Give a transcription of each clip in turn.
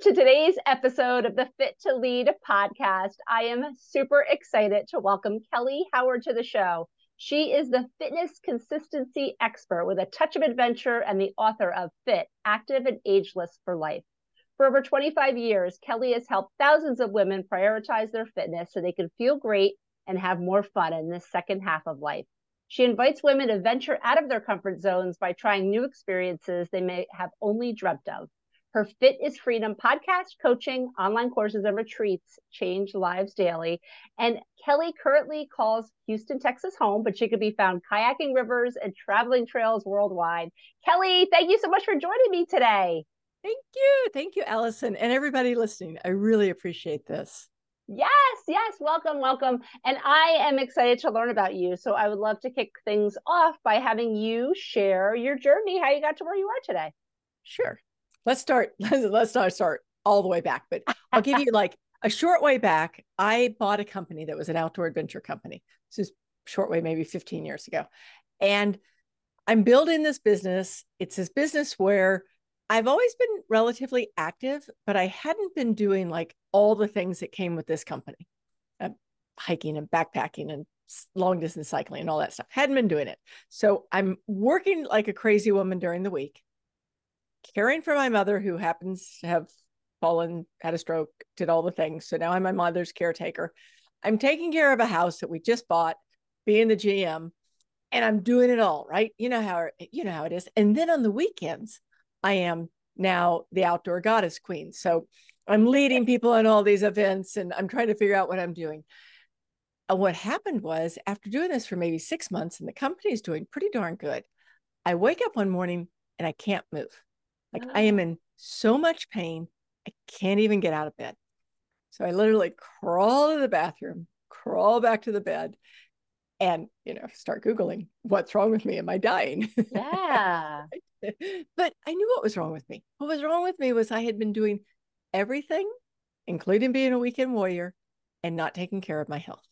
to today's episode of the Fit to Lead podcast. I am super excited to welcome Kelly Howard to the show. She is the fitness consistency expert with a touch of adventure and the author of Fit, Active and Ageless for Life. For over 25 years, Kelly has helped thousands of women prioritize their fitness so they can feel great and have more fun in this second half of life. She invites women to venture out of their comfort zones by trying new experiences they may have only dreamt of. Her Fit is Freedom podcast, coaching, online courses, and retreats change lives daily. And Kelly currently calls Houston, Texas home, but she could be found kayaking rivers and traveling trails worldwide. Kelly, thank you so much for joining me today. Thank you. Thank you, Allison, and everybody listening. I really appreciate this. Yes, yes. Welcome, welcome. And I am excited to learn about you. So I would love to kick things off by having you share your journey, how you got to where you are today. Sure let's start let's not start all the way back but i'll give you like a short way back i bought a company that was an outdoor adventure company. This is short way maybe 15 years ago. And i'm building this business. It's this business where i've always been relatively active but i hadn't been doing like all the things that came with this company. Uh, hiking and backpacking and long distance cycling and all that stuff. Hadn't been doing it. So i'm working like a crazy woman during the week caring for my mother who happens to have fallen, had a stroke, did all the things. So now I'm my mother's caretaker. I'm taking care of a house that we just bought, being the GM, and I'm doing it all, right? You know how you know how it is. And then on the weekends, I am now the outdoor goddess queen. So I'm leading people on all these events and I'm trying to figure out what I'm doing. And what happened was after doing this for maybe six months and the company is doing pretty darn good, I wake up one morning and I can't move. Like I am oh. in so much pain, I can't even get out of bed. So I literally crawl to the bathroom, crawl back to the bed, and you know, start Googling what's wrong with me. Am I dying? Yeah. but I knew what was wrong with me. What was wrong with me was I had been doing everything, including being a weekend warrior, and not taking care of my health.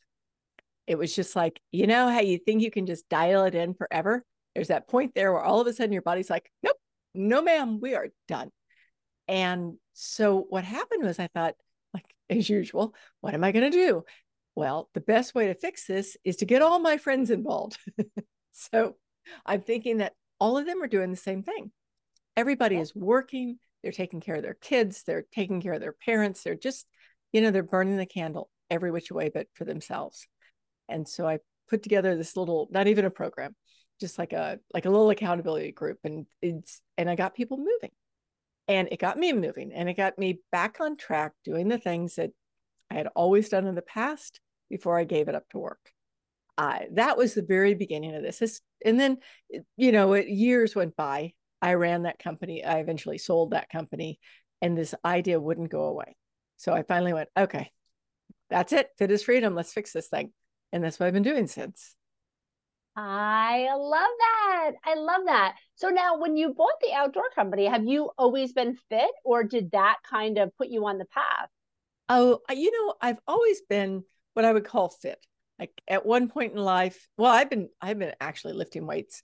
It was just like, you know how you think you can just dial it in forever? There's that point there where all of a sudden your body's like, nope, no, ma'am, we are done. And so what happened was I thought, like as usual, what am I going to do? Well, the best way to fix this is to get all my friends involved. so I'm thinking that all of them are doing the same thing. Everybody is working, they're taking care of their kids, they're taking care of their parents, they're just, you know, they're burning the candle every which way but for themselves. And so I put together this little, not even a program, just like a like a little accountability group and it's and I got people moving. And it got me moving and it got me back on track doing the things that I had always done in the past before I gave it up to work. Uh, that was the very beginning of this. and then, you know, years went by. I ran that company. I eventually sold that company, and this idea wouldn't go away. So I finally went, okay, that's it. Fit is freedom. Let's fix this thing. And that's what I've been doing since. I love that. I love that. So now when you bought the outdoor company, have you always been fit or did that kind of put you on the path? Oh, you know, I've always been what I would call fit. Like at one point in life, well, I've been I've been actually lifting weights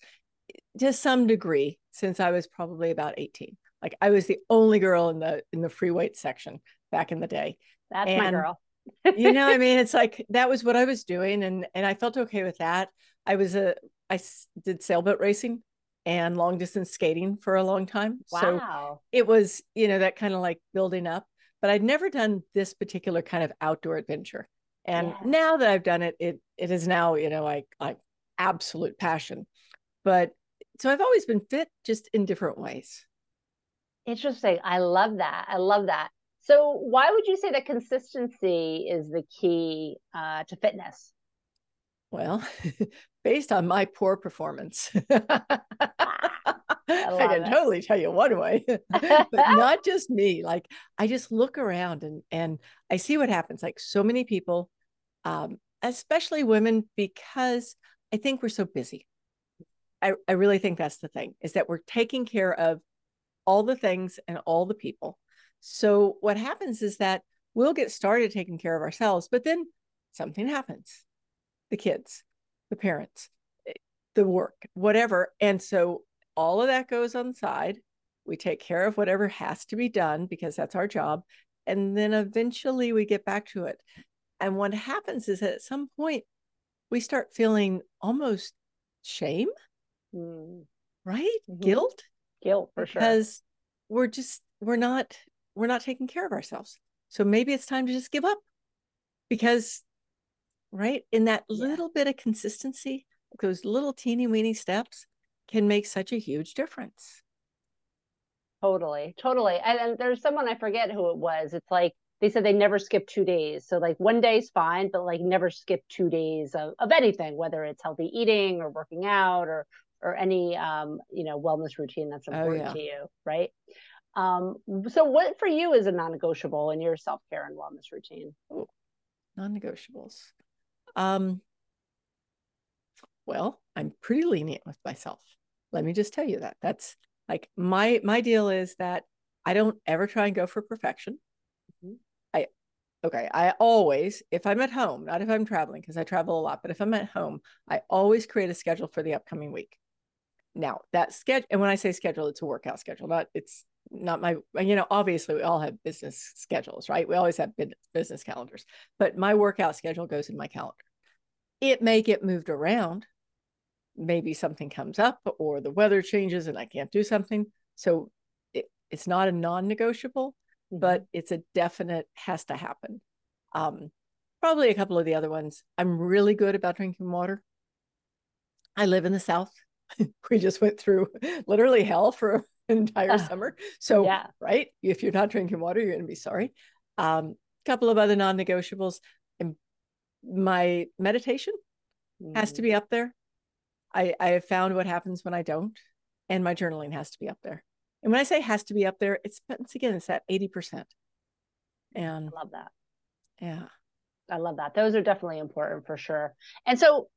eh, to some degree since I was probably about 18. Like I was the only girl in the in the free weight section back in the day. That's and, my girl. You know, I mean, it's like that was what I was doing and and I felt okay with that. I was a I did sailboat racing and long distance skating for a long time. Wow. So it was, you know, that kind of like building up, but I'd never done this particular kind of outdoor adventure. And yeah. now that I've done it, it it is now, you know, like like absolute passion. But so I've always been fit just in different ways. Interesting. I love that. I love that. So why would you say that consistency is the key uh, to fitness? Well, based on my poor performance, I, I, can it. totally tell you one way, but not just me. Like I just look around and and I see what happens. Like so many people, um, especially women, because I think we're so busy. I, I really think that's the thing is that we're taking care of all the things and all the people. So what happens is that we'll get started taking care of ourselves, but then something happens the kids, the parents, the work, whatever. And so all of that goes on the side. we take care of whatever has to be done because that's our job. And then eventually we get back to it. And what happens is that at some point we start feeling almost shame, mm. right? Mm-hmm. Guilt. Guilt for because sure. Because we're just, we're not, we're not taking care of ourselves. So maybe it's time to just give up because, right, in that yeah. little bit of consistency, those little teeny weeny steps can make such a huge difference. Totally, totally. And, and, there's someone I forget who it was. It's like they said they never skip two days. So like one day's fine, but like never skip two days of, of anything, whether it's healthy eating or working out or or any um, you know, wellness routine that's oh, important oh, yeah. to you, right? Um, so what for you is a non-negotiable in your self-care and wellness routine? Ooh, non-negotiables. Um well, I'm pretty lenient with myself. Let me just tell you that. That's like my my deal is that I don't ever try and go for perfection. Mm-hmm. I okay, I always if I'm at home, not if I'm traveling because I travel a lot, but if I'm at home, I always create a schedule for the upcoming week. Now, that schedule and when I say schedule, it's a workout schedule, not it's not my you know obviously we all have business schedules right we always have business calendars but my workout schedule goes in my calendar it may get moved around maybe something comes up or the weather changes and I can't do something. So it, it's not a non negotiable, mm-hmm. but it's a definite has to happen. Um, probably a couple of the other ones. I'm really good about drinking water. I live in the South. we just went through literally hell for entire uh, summer. So, yeah. right, if you're not drinking water, you're going to be sorry. A um, couple of other non negotiables. And my meditation mm. has to mm. be up there. I, I have found what happens when I don't, and my journaling has to be up there. And when I say has to be up there, it's once again, it's at 80%. And I love that. Yeah. I love that. Those are definitely important for sure. And so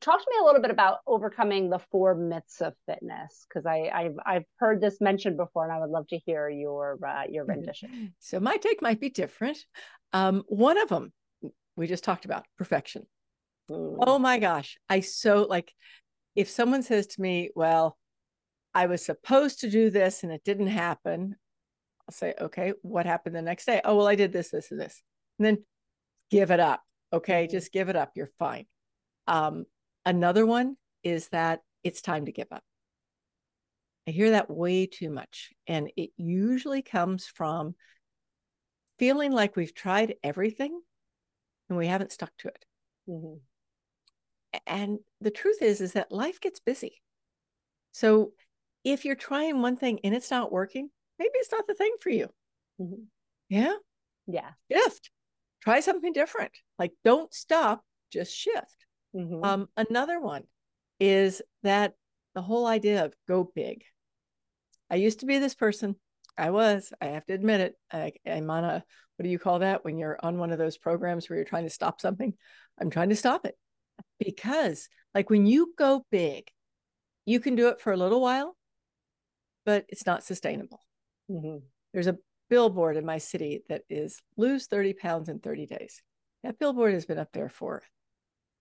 talk to me a little bit about overcoming the four myths of fitness because I I've I've heard this mentioned before and I would love to hear your uh, your rendition. So my take might be different. Um, one of them we just talked about perfection. Mm. Oh my gosh, I so like if someone says to me, well, I was supposed to do this and it didn't happen, I'll say, okay, what happened the next day? Oh, well, I did this, this, and this. And then give it up. Okay, mm-hmm. just give it up. You're fine. Um, another one is that it's time to give up. I hear that way too much. And it usually comes from feeling like we've tried everything and we haven't stuck to it. Mm-hmm and the truth is is that life gets busy so if you're trying one thing and it's not working maybe it's not the thing for you mm-hmm. yeah yeah shift try something different like don't stop just shift mm-hmm. um, another one is that the whole idea of go big. I used to be this person. I was i have to admit it. I, i'm on a what do you call that when you're on one of those programs where you're trying to stop something? I'm trying to stop it. Because like when you go big you can do it for a little while but it's not sustainable. Mm-hmm. there's a billboard in my city that is lose 30 pounds in 30 days. That billboard has been up there for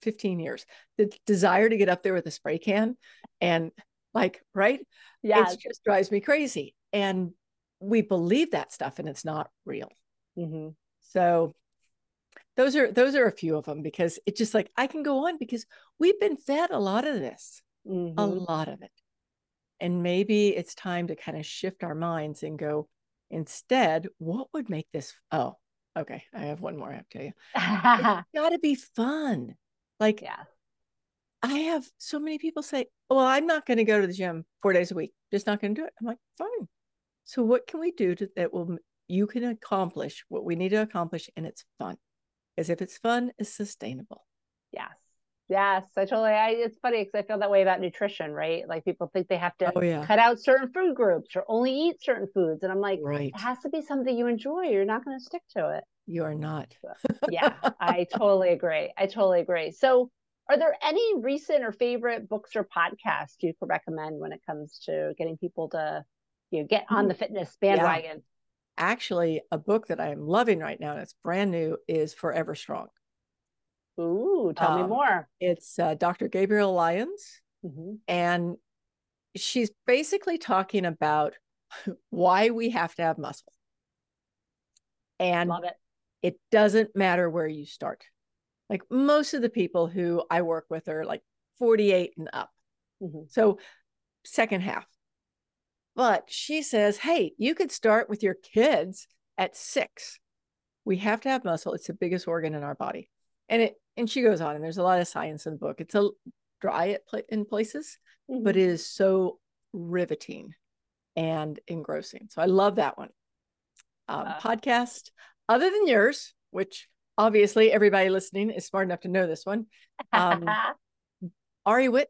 15 years the desire to get up there with a spray can and like right yeah it just drives me crazy and we believe that stuff and it's not real mm-hmm. so those are those are a few of them because it's just like I can go on because we've been fed a lot of this, mm-hmm. a lot of it. And maybe it's time to kind of shift our minds and go, instead, what would make this? Oh, okay. I have one more I have to tell you. it's got to be fun. Like, yeah. I have so many people say, well, I'm not going to go to the gym four days a week. Just not going to do it. I'm like, fine. So what can we do to, that will you can accomplish what we need to accomplish and it's fun? Because if it's fun, it's sustainable. Yes. Yes, I totally. I, it's funny because I feel that way about nutrition, right? Like people think they have to oh, yeah. cut out certain food groups or only eat certain foods, and I'm like, right. it has to be something you enjoy. You're not going to stick to it. You are not. yeah, I totally agree. I totally agree. So, are there any recent or favorite books or podcasts you could recommend when it comes to getting people to, you know, get on the fitness bandwagon? actually a book that I am loving right now, and it's brand new, is Forever Strong. Ooh, tell um, me more. It's uh, Dr. Gabrielle Lyons, mm-hmm. and she's basically talking about why we have to have muscle. And Love it. it doesn't matter where you start. Like most of the people who I work with are like 48 and up. Mm-hmm. So, second half. But she says, hey, you could start with your kids at six. We have to have muscle. It's the biggest organ in our body. And it and she goes on, and there's a lot of science in the book. It's a dry at in places, mm-hmm. but it is so riveting and engrossing. So I love that one. Um, uh, podcast other than yours, which obviously everybody listening is smart enough to know this one. Um, Ari Whitten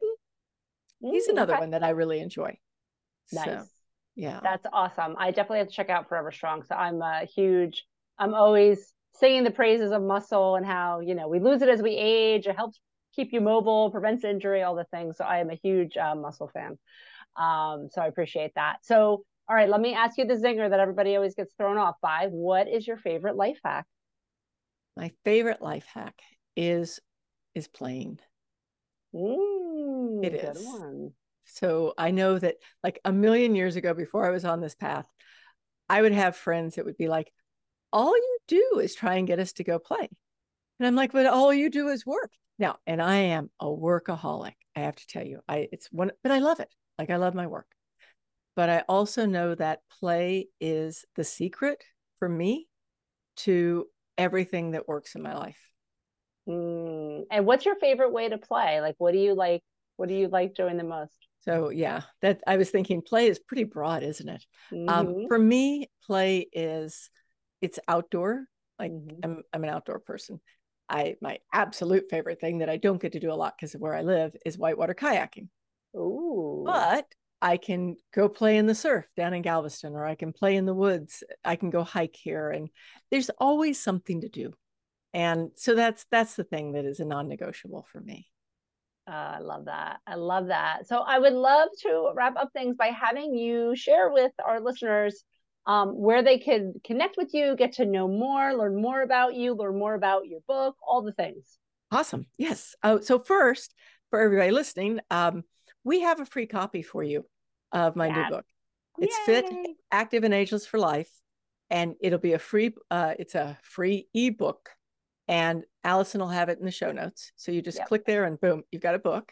he's another one that I really enjoy. Nice. So, yeah. That's awesome. I definitely have to check out Forever Strong. So I'm a huge, I'm always singing the praises of muscle and how, you know, we lose it as we age. It helps keep you mobile, prevents injury, all the things. So I am a huge uh, muscle fan. Um, so I appreciate that. So, all right, let me ask you the zinger that everybody always gets thrown off by. What is your favorite life hack? My favorite life hack is is playing. Mm, it is. One. So I know that like a million years ago, before I was on this path, I would have friends that would be like, all you do is try and get us to go play. And I'm like, but all you do is work. Now, and I am a workaholic. I have to tell you, I it's one, but I love it. Like I love my work. But I also know that play is the secret for me to everything that works in my life. Mm. And what's your favorite way to play? Like, what do you like? What do you like doing the most? So yeah, that I was thinking play is pretty broad, isn't it? Um, mm-hmm. Um, for me, play is it's outdoor. Like mm-hmm. I'm I'm an outdoor person. I my absolute favorite thing that I don't get to do a lot because of where I live is whitewater kayaking. Ooh. But I can go play in the surf down in Galveston, or I can play in the woods. I can go hike here, and there's always something to do. And so that's that's the thing that is a non-negotiable for me. Uh, I love that. I love that. So I would love to wrap up things by having you share with our listeners um, where they could connect with you, get to know more, learn more about you, learn more about your book, all the things. Awesome. Yes. Oh, so first, for everybody listening, um, we have a free copy for you of my new book. It's Yay. Fit, Active, and Ageless for Life, and it'll be a free. Uh, it's a free ebook, and Allison will have it in the show notes. So you just yep. click there, and boom, you've got a book.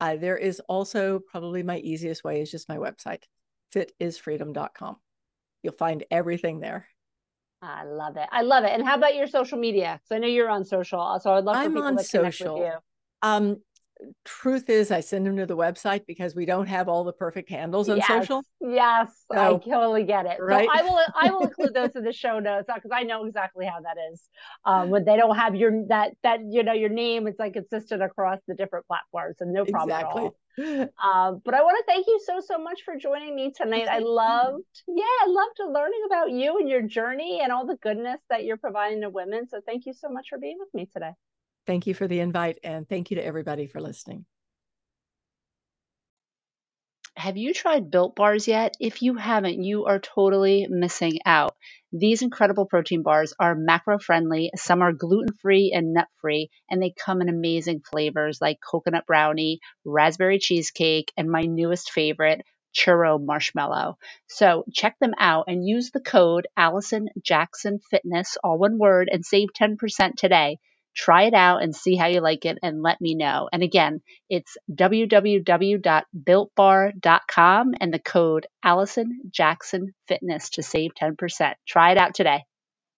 Uh, there is also probably my easiest way is just my website, fitisfreedom.com. You'll find everything there. I love it. I love it. And how about your social media? So I know you're on social, so I'd love for I'm people on to social. connect with you. Um, truth is I send them to the website because we don't have all the perfect handles on yes, social. Yes, so, I totally get it. Right? So I will I will include those in the show notes because I know exactly how that is. Um, when they don't have your that that you know your name, it's like consistent across the different platforms, and no problem exactly. at all. Um, but I want to thank you so so much for joining me tonight. I loved, yeah, I loved learning about you and your journey and all the goodness that you're providing to women. So thank you so much for being with me today. Thank you for the invite and thank you to everybody for listening. Have you tried built bars yet? If you haven't, you are totally missing out. These incredible protein bars are macro friendly, some are gluten free and nut free, and they come in amazing flavors like coconut brownie, raspberry cheesecake, and my newest favorite, churro marshmallow. So check them out and use the code Allison Jackson Fitness, all one word, and save 10% today. Try it out and see how you like it and let me know. And again, it's www.builtbar.com and the code Allison Jackson Fitness to save 10%. Try it out today.